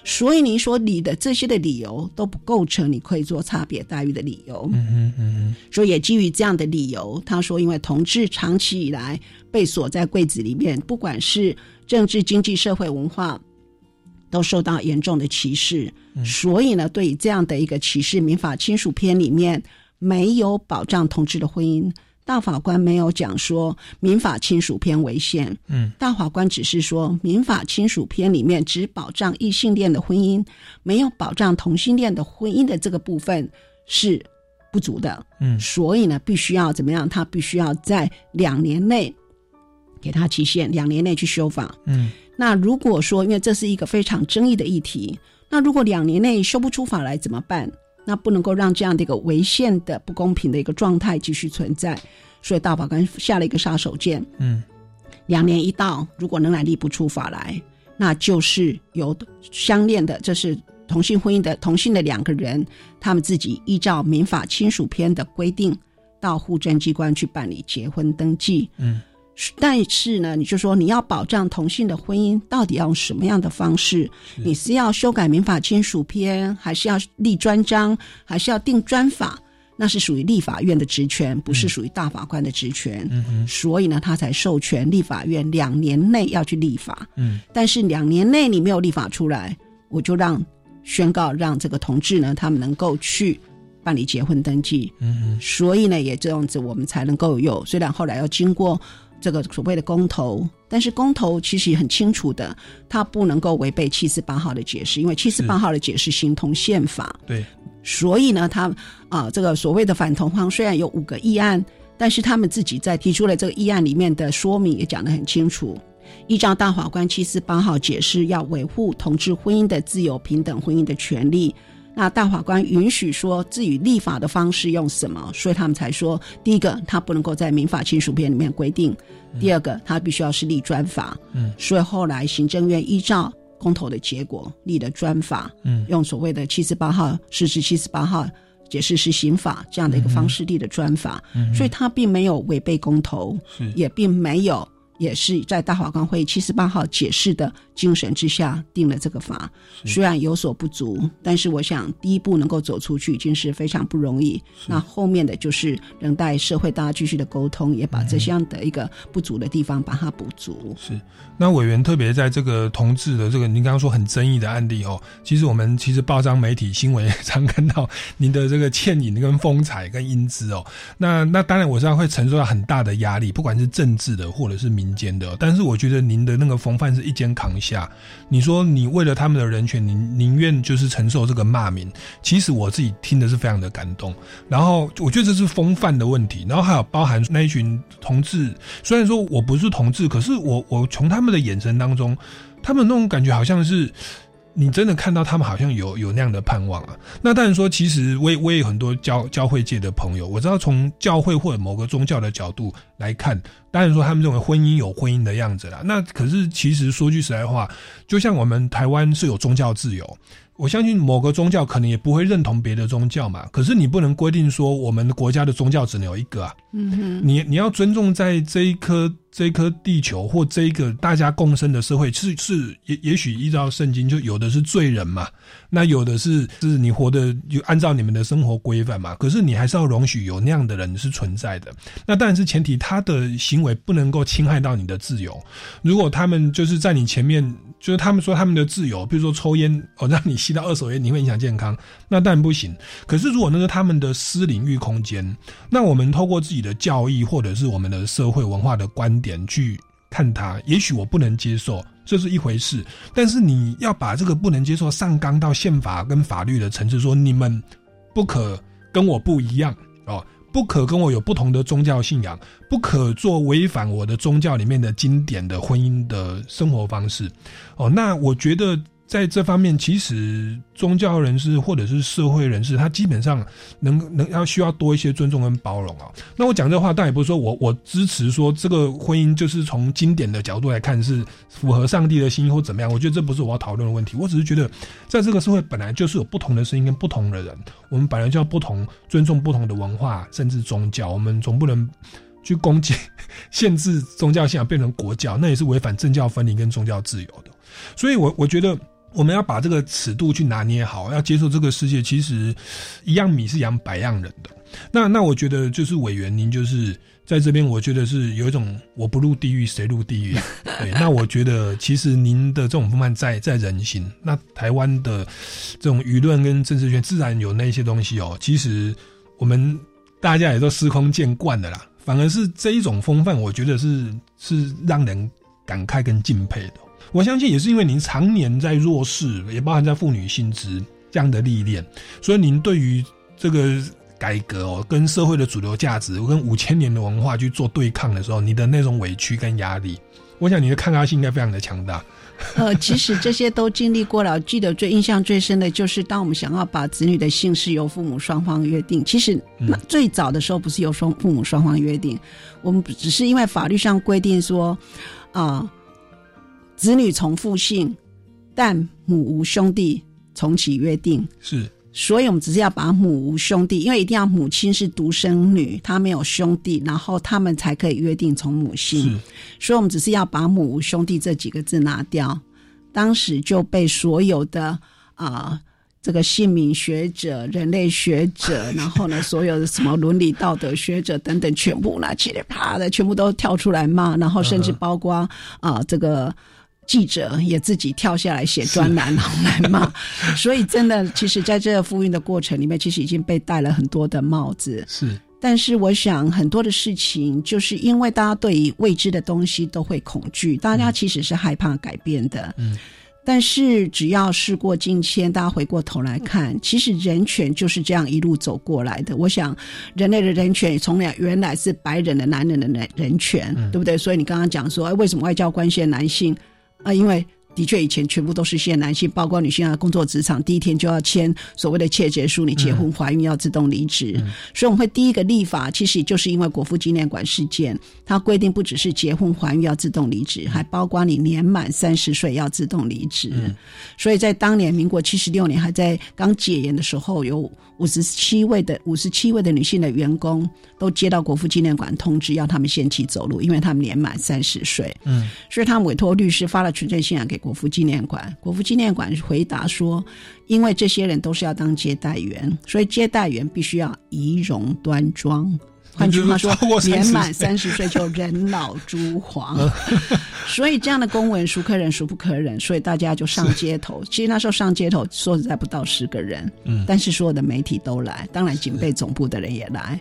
所以你说你的这些的理由都不构成你可以做差别待遇的理由。嗯嗯嗯。所以也基于这样的理由，他说，因为同志长期以来被锁在柜子里面，不管是政治、经济、社会、文化，都受到严重的歧视。所以呢，对于这样的一个歧视，民法亲属篇里面。没有保障同志的婚姻，大法官没有讲说民法亲属篇违宪。嗯，大法官只是说民法亲属篇里面只保障异性恋的婚姻，没有保障同性恋的婚姻的这个部分是不足的。嗯，所以呢，必须要怎么样？他必须要在两年内给他期限，两年内去修法。嗯，那如果说因为这是一个非常争议的议题，那如果两年内修不出法来怎么办？那不能够让这样的一个违宪的不公平的一个状态继续存在，所以大法官下了一个杀手锏。嗯，两年一到，如果仍然立不出法来，那就是由相恋的，这是同性婚姻的同性的两个人，他们自己依照民法亲属篇的规定，到户政机关去办理结婚登记。嗯，但是呢，你就说你要保障同性的婚姻，到底要用什么样的方式？你是要修改民法亲属篇，还是要立专章，还是要定专法？那是属于立法院的职权，不是属于大法官的职权。所以呢，他才授权立法院两年内要去立法。嗯，但是两年内你没有立法出来，我就让宣告让这个同志呢，他们能够去办理结婚登记。所以呢，也这样子，我们才能够有。虽然后来要经过这个所谓的公投，但是公投其实也很清楚的，它不能够违背七十八号的解释，因为七十八号的解释形同宪法。对，所以呢，他啊，这个所谓的反同方虽然有五个议案，但是他们自己在提出了这个议案里面的说明也讲得很清楚。依照大法官七四八号解释，要维护同志婚姻的自由、平等婚姻的权利。那大法官允许说，至于立法的方式用什么，所以他们才说，第一个，他不能够在民法亲属篇里面规定；第二个，他必须要是立专法。嗯，所以后来行政院依照公投的结果立的专法，嗯用所谓的七十八号实施七十八号解释是刑法这样的一个方式立的专法，嗯所以他并没有违背公投，也并没有。也是在大法官会议七十八号解释的精神之下定了这个法，虽然有所不足，但是我想第一步能够走出去已经是非常不容易。那后面的就是等待社会大家继续的沟通，也把这样的一个不足的地方把它补足。是，那委员特别在这个同志的这个您刚刚说很争议的案例哦，其实我们其实报章媒体新闻也常看到您的这个倩影跟风采跟英姿哦。那那当然我知道会承受到很大的压力，不管是政治的或者是民间的，但是我觉得您的那个风范是一肩扛下。你说你为了他们的人权，宁宁愿就是承受这个骂名，其实我自己听的是非常的感动。然后我觉得这是风范的问题，然后还有包含那一群同志，虽然说我不是同志，可是我我从他们的眼神当中，他们那种感觉好像是。你真的看到他们好像有有那样的盼望啊？那当然说，其实我也我也有很多教教会界的朋友，我知道从教会或者某个宗教的角度来看，当然说他们认为婚姻有婚姻的样子啦。那可是其实说句实在话，就像我们台湾是有宗教自由，我相信某个宗教可能也不会认同别的宗教嘛。可是你不能规定说我们国家的宗教只能有一个啊。嗯哼，你你要尊重在这一颗这一颗地球或这一个大家共生的社会，是是也也许依照圣经，就有的是罪人嘛，那有的是是你活的就按照你们的生活规范嘛，可是你还是要容许有那样的人是存在的。那当然是前提，他的行为不能够侵害到你的自由。如果他们就是在你前面，就是他们说他们的自由，比如说抽烟哦，让你吸到二手烟，你会影响健康，那当然不行。可是如果那是他们的私领域空间，那我们透过自己的教义或者是我们的社会文化的观点去看它，也许我不能接受，这是一回事。但是你要把这个不能接受上纲到宪法跟法律的层次，说你们不可跟我不一样哦，不可跟我有不同的宗教信仰，不可做违反我的宗教里面的经典的婚姻的生活方式哦。那我觉得。在这方面，其实宗教人士或者是社会人士，他基本上能能要需要多一些尊重跟包容啊。那我讲这话，倒也不是说我我支持说这个婚姻就是从经典的角度来看是符合上帝的心意或怎么样。我觉得这不是我要讨论的问题。我只是觉得，在这个社会本来就是有不同的声音跟不同的人，我们本来就要不同尊重不同的文化甚至宗教，我们总不能去攻击 限制宗教信仰变成国教，那也是违反政教分离跟宗教自由的。所以我我觉得。我们要把这个尺度去拿捏好，要接受这个世界其实一样米是养百样人的。那那我觉得就是委员，您就是在这边，我觉得是有一种我不入地狱谁入地狱。对，那我觉得其实您的这种风范在在人心。那台湾的这种舆论跟政治圈自然有那些东西哦，其实我们大家也都司空见惯的啦。反而是这一种风范，我觉得是是让人感慨跟敬佩的。我相信也是因为您常年在弱势，也包含在妇女薪资这样的历练，所以您对于这个改革哦，跟社会的主流价值，跟五千年的文化去做对抗的时候，你的那种委屈跟压力，我想你的抗压性应该非常的强大。呃，其实这些都经历过了。记得最印象最深的就是，当我们想要把子女的姓氏由父母双方约定，其实那最早的时候不是由双父母双方约定，我们只是因为法律上规定说，啊。子女从父姓，但母无兄弟，从其约定。是，所以我们只是要把母无兄弟，因为一定要母亲是独生女，她没有兄弟，然后他们才可以约定从母姓。所以，我们只是要把母无兄弟这几个字拿掉。当时就被所有的啊。这个姓名学者、人类学者，然后呢，所有的什么伦理道德学者等等，全部拿，噼里啪的，全部都跳出来骂，然后甚至包括啊，这个记者也自己跳下来写专栏，然后来骂。所以，真的，其实在这个复运的过程里面，其实已经被戴了很多的帽子。是，但是我想很多的事情，就是因为大家对于未知的东西都会恐惧，大家其实是害怕改变的。嗯。但是只要事过境迁，大家回过头来看，其实人权就是这样一路走过来的。我想，人类的人权从来原来是白人的男人的人人权，对不对？所以你刚刚讲说，哎，为什么外交关系的男性啊？因为的确，以前全部都是限男性，包括女性啊，工作职场第一天就要签所谓的切结书，你结婚怀孕要自动离职。所以我们会第一个立法，其实就是因为国父纪念馆事件，它规定不只是结婚怀孕要自动离职，还包括你年满三十岁要自动离职。所以在当年民国七十六年还在刚解严的时候，有五十七位的五十七位的女性的员工都接到国父纪念馆通知，要他们限期走路，因为他们年满三十岁。嗯，所以他们委托律师发了纯正信函给。国父纪念馆，国父纪念馆回答说：“因为这些人都是要当接待员，所以接待员必须要仪容端庄。”换句话说，年满三十岁就人老珠黄，所以这样的公文孰可忍孰不可忍，所以大家就上街头。其实那时候上街头说实在不到十个人，嗯，但是所有的媒体都来，当然警备总部的人也来。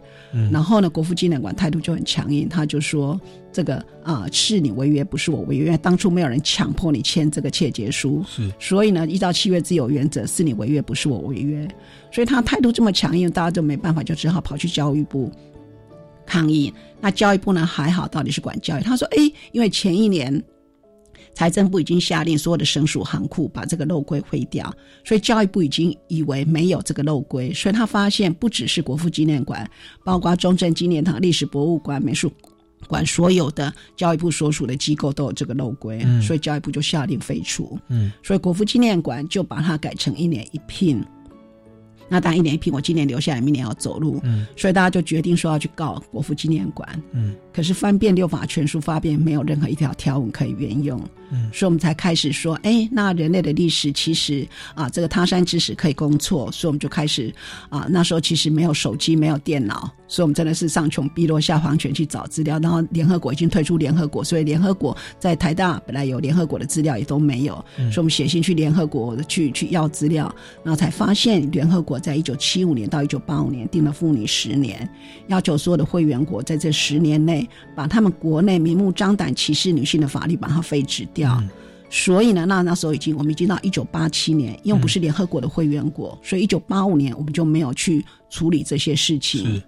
然后呢，国父纪念馆态度就很强硬，他就说：“这个啊，是你违约，不是我违约，因为当初没有人强迫你签这个切结书，是，所以呢，依照契约自由原则，是你违约，不是我违约。所以他态度这么强硬，大家就没办法，就只好跑去教育部。”抗议，那教育部呢还好，到底是管教育。他说：“哎，因为前一年财政部已经下令所有的省属行库把这个漏规毁掉，所以教育部已经以为没有这个漏规，所以他发现不只是国父纪念馆，包括中正纪念堂、历史博物馆、美术馆，所有的教育部所属的机构都有这个漏规，所以教育部就下令废除。嗯，所以国父纪念馆就把它改成一年一聘。”那当然一年一批，我今年留下来，明年要走路，嗯，所以大家就决定说要去告国父纪念馆，嗯，可是翻遍六法全书，发遍没有任何一条条文可以援用，嗯，所以我们才开始说，哎，那人类的历史其实啊，这个他山之石可以攻错，所以我们就开始啊，那时候其实没有手机，没有电脑，所以我们真的是上穷碧落下黄泉去找资料，然后联合国已经退出联合国，所以联合国在台大本来有联合国的资料也都没有，所以我们写信去联合国去去要资料，然后才发现联合国。在一九七五年到一九八五年定了妇女十年，要求所有的会员国在这十年内把他们国内明目张胆歧视女性的法律把它废止掉。所以呢，那那时候已经我们已经到一九八七年，因为不是联合国的会员国，所以一九八五年我们就没有去处理这些事情。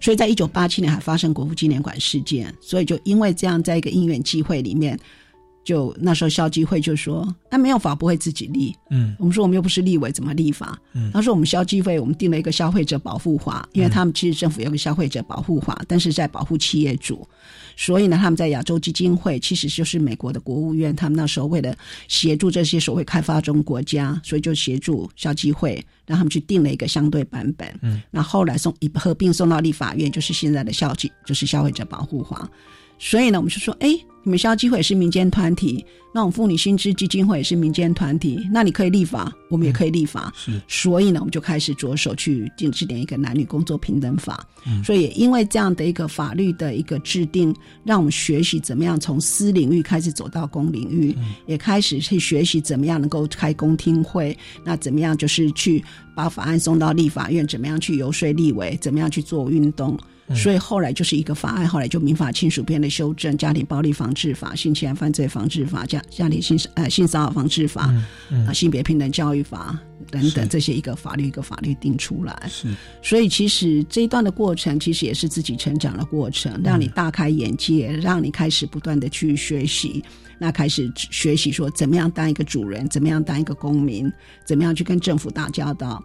所以在一九八七年还发生国父纪念馆事件，所以就因为这样，在一个因缘机会里面。就那时候消基会就说，那没有法不会自己立。嗯，我们说我们又不是立委，怎么立法？嗯，他说我们消基会我们定了一个消费者保护法，因为他们其实政府有个消费者保护法，但是在保护企业主，所以呢，他们在亚洲基金会其实就是美国的国务院，他们那时候为了协助这些所谓开发中国家，所以就协助消基会让他们去定了一个相对版本。嗯，那后来送一合并送到立法院，就是现在的消基，就是消费者保护法。所以呢，我们就说，哎。你们消基会是民间团体，那我们妇女薪资基金会也是民间团体，那你可以立法，我们也可以立法。是，所以呢，我们就开始着手去定制定一个男女工作平等法。嗯，所以也因为这样的一个法律的一个制定，让我们学习怎么样从私领域开始走到公领域，也开始去学习怎么样能够开公听会，那怎么样就是去把法案送到立法院，怎么样去游说立委，怎么样去做运动。所以后来就是一个法案，后来就民法亲属编的修正，家庭暴力防治法、性侵害犯罪防治法、家家庭性呃性骚扰防治法、啊性别平等教育法等等这些一个法律一个法律定出来。是，所以其实这一段的过程，其实也是自己成长的过程，让你大开眼界，让你开始不断的去学习，那开始学习说怎么样当一个主人，怎么样当一个公民，怎么样去跟政府打交道。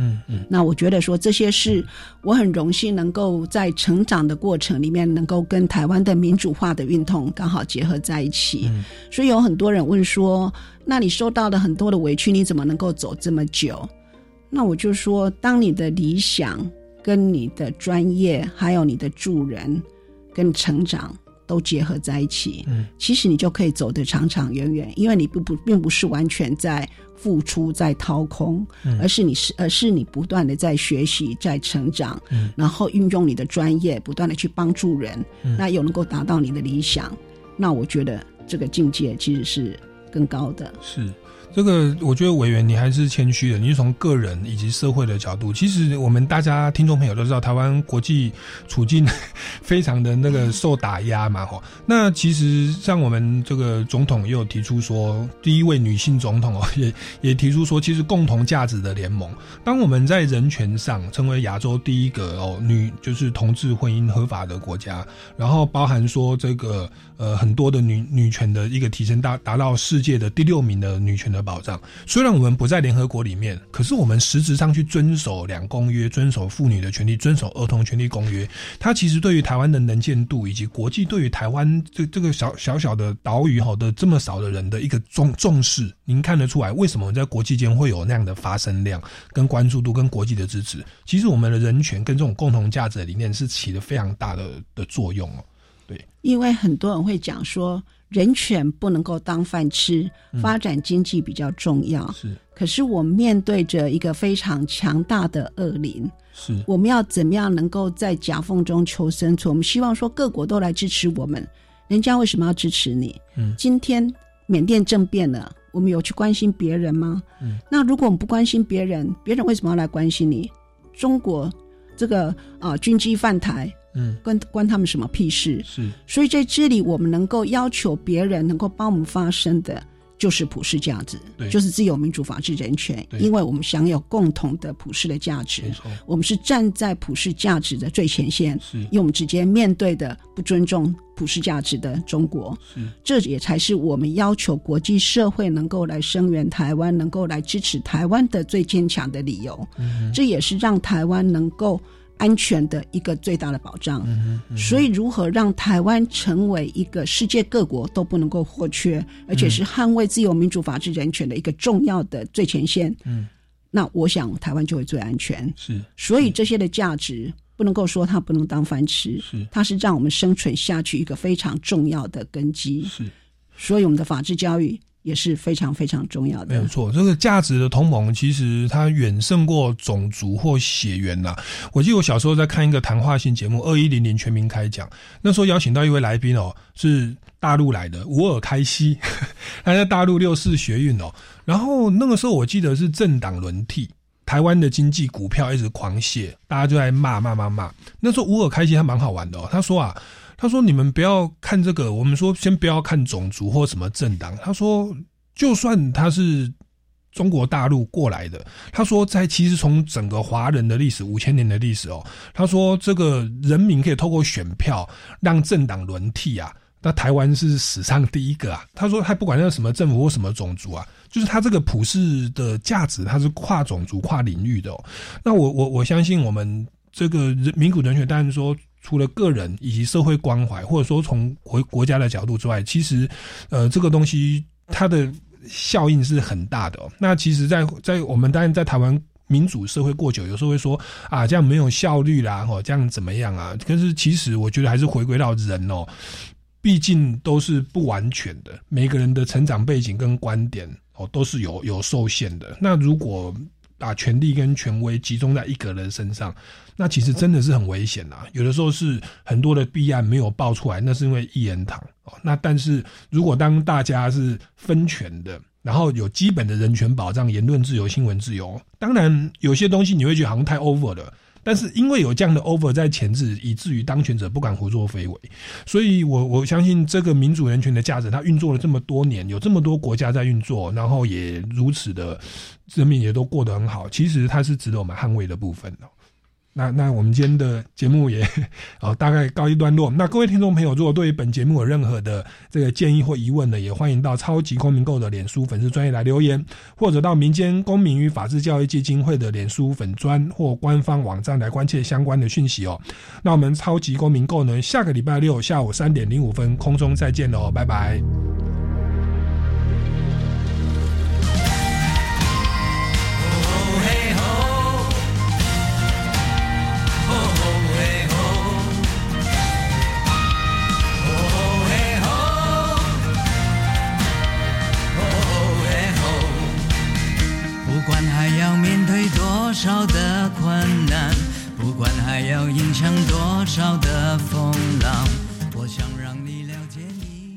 嗯嗯，那我觉得说这些是我很荣幸能够在成长的过程里面，能够跟台湾的民主化的运动刚好结合在一起。所以有很多人问说，那你受到了很多的委屈，你怎么能够走这么久？那我就说，当你的理想跟你的专业，还有你的助人跟成长都结合在一起，嗯，其实你就可以走得长长远远，因为你不不并不是完全在付出在掏空，嗯。而是你是而是你不断的在学习在成长，嗯。然后运用你的专业，不断的去帮助人，嗯。那又能够达到你的理想，那我觉得这个境界其实是更高的。是这个，我觉得委员你还是谦虚的，你是从个人以及社会的角度。其实我们大家听众朋友都知道，台湾国际处境非常的那个受打压嘛，吼。那其实像我们这个总统也有提出说，第一位女性总统哦，也 也提出说，其实共同价值的联盟。当我们在人权上成为亚洲第一个哦女就是同志婚姻合法的国家，然后包含说这个呃很多的女女权的一个提升，达达到世界的第六名的女权的保障。虽然我们不在联合国里面，可是我们实质上去遵守两公约，遵守妇女的权利，遵守儿童权利公约，它其实对于台湾的能见度，以及国际对于台湾这这个小小小的岛屿哈的这么少的人的一个重重视，您看得出来为什么在国际间会有那样的发声量、跟关注度、跟国际的支持？其实我们的人权跟这种共同价值的理念是起了非常大的的作用哦。对因为很多人会讲说，人权不能够当饭吃，嗯发展经济比较重要。是可是我们面对着一个非常强大的恶灵，是，我们要怎么样能够在夹缝中求生存？我们希望说各国都来支持我们，人家为什么要支持你？嗯今天缅甸政变了，我们有去关心别人吗？嗯，那如果我们不关心别人，别人为什么要来关心你？中国这个啊、军机犯台，嗯，关关他们什么屁事？是。所以在这里，我们能够要求别人能够帮我们发声的，就是普世价值对，就是自由、民主、法治、人权，因为我们享有共同的普世的价值没，错，我们是站在普世价值的最前线，是。因为我们直接面对的不尊重普世价值的中国，是。这也才是我们要求国际社会能够来声援台湾，能够来支持台湾的最坚强的理由。嗯这也是让台湾能够安全的一个最大的保障。所以，如何让台湾成为一个世界各国都不能够或缺，而且是捍卫自由、民主、法治、人权的一个重要的最前线，嗯，那我想台湾就会最安全。是所以，这些的价值不能够说它不能当饭吃，是它是让我们生存下去一个非常重要的根基。是。所以，我们的法治教育也是非常非常重要的。没有错，这个价值的同盟其实它远胜过种族或血缘呐、我记得我小时候在看一个谈话性节目《二一零零全民开讲》，那时候邀请到一位来宾哦，是大陆来的吴尔开西，他在大陆六四学运哦，然后那个时候我记得是政党轮替。台湾的经济股票一直狂泻，大家就在骂骂骂骂。那时候吴尔开西他蛮好玩的哦，他说啊，他说你们不要看这个，我们说先不要看种族或什么政党。他说，就算他是中国大陆过来的，他说在其实从整个华人的历史五千年的历史哦，他说这个人民可以透过选票让政党轮替啊。那台湾是史上第一个啊！他说，他不管那什么政府或什么种族啊，就是他这个普世的价值，它是跨种族、跨领域的哦。那我我我相信我们这个人民主人权，当然说除了个人以及社会关怀，或者说从国国家的角度之外，其实呃这个东西它的效应是很大的、那其实在，在我们当然在台湾。民主社会过久，有时候会说啊，这样没有效率啦，哦，这样怎么样啊？可是其实我觉得还是回归到人哦，毕竟都是不完全的，每个人的成长背景跟观点哦都是有有受限的。那如果把权力跟权威集中在一个人身上，那其实真的是很危险呐、有的时候是很多的弊案没有爆出来，那是因为一言堂哦。那但是如果当大家是分权的，然后有基本的人权保障、言论自由、新闻自由，当然有些东西你会觉得好像太 over 了。但是因为有这样的 over 在前置，以至于当权者不敢胡作非为，所以我我相信这个民主人权的价值，它运作了这么多年，有这么多国家在运作，然后也如此的人民也都过得很好，其实它是值得我们捍卫的部分的。那那我们今天的节目也哦大概告一段落。那各位听众朋友，如果对于本节目有任何的这个建议或疑问呢，也欢迎到超级公民购的脸书粉丝专业来留言，或者到民间公民与法治教育基金会的脸书粉专或官方网站来关切相关的讯息哦。那我们超级公民购呢，下个礼拜六下午三点零五分空中再见喽，拜拜。多少的困难，不管还要迎向多少的风浪，我想让你。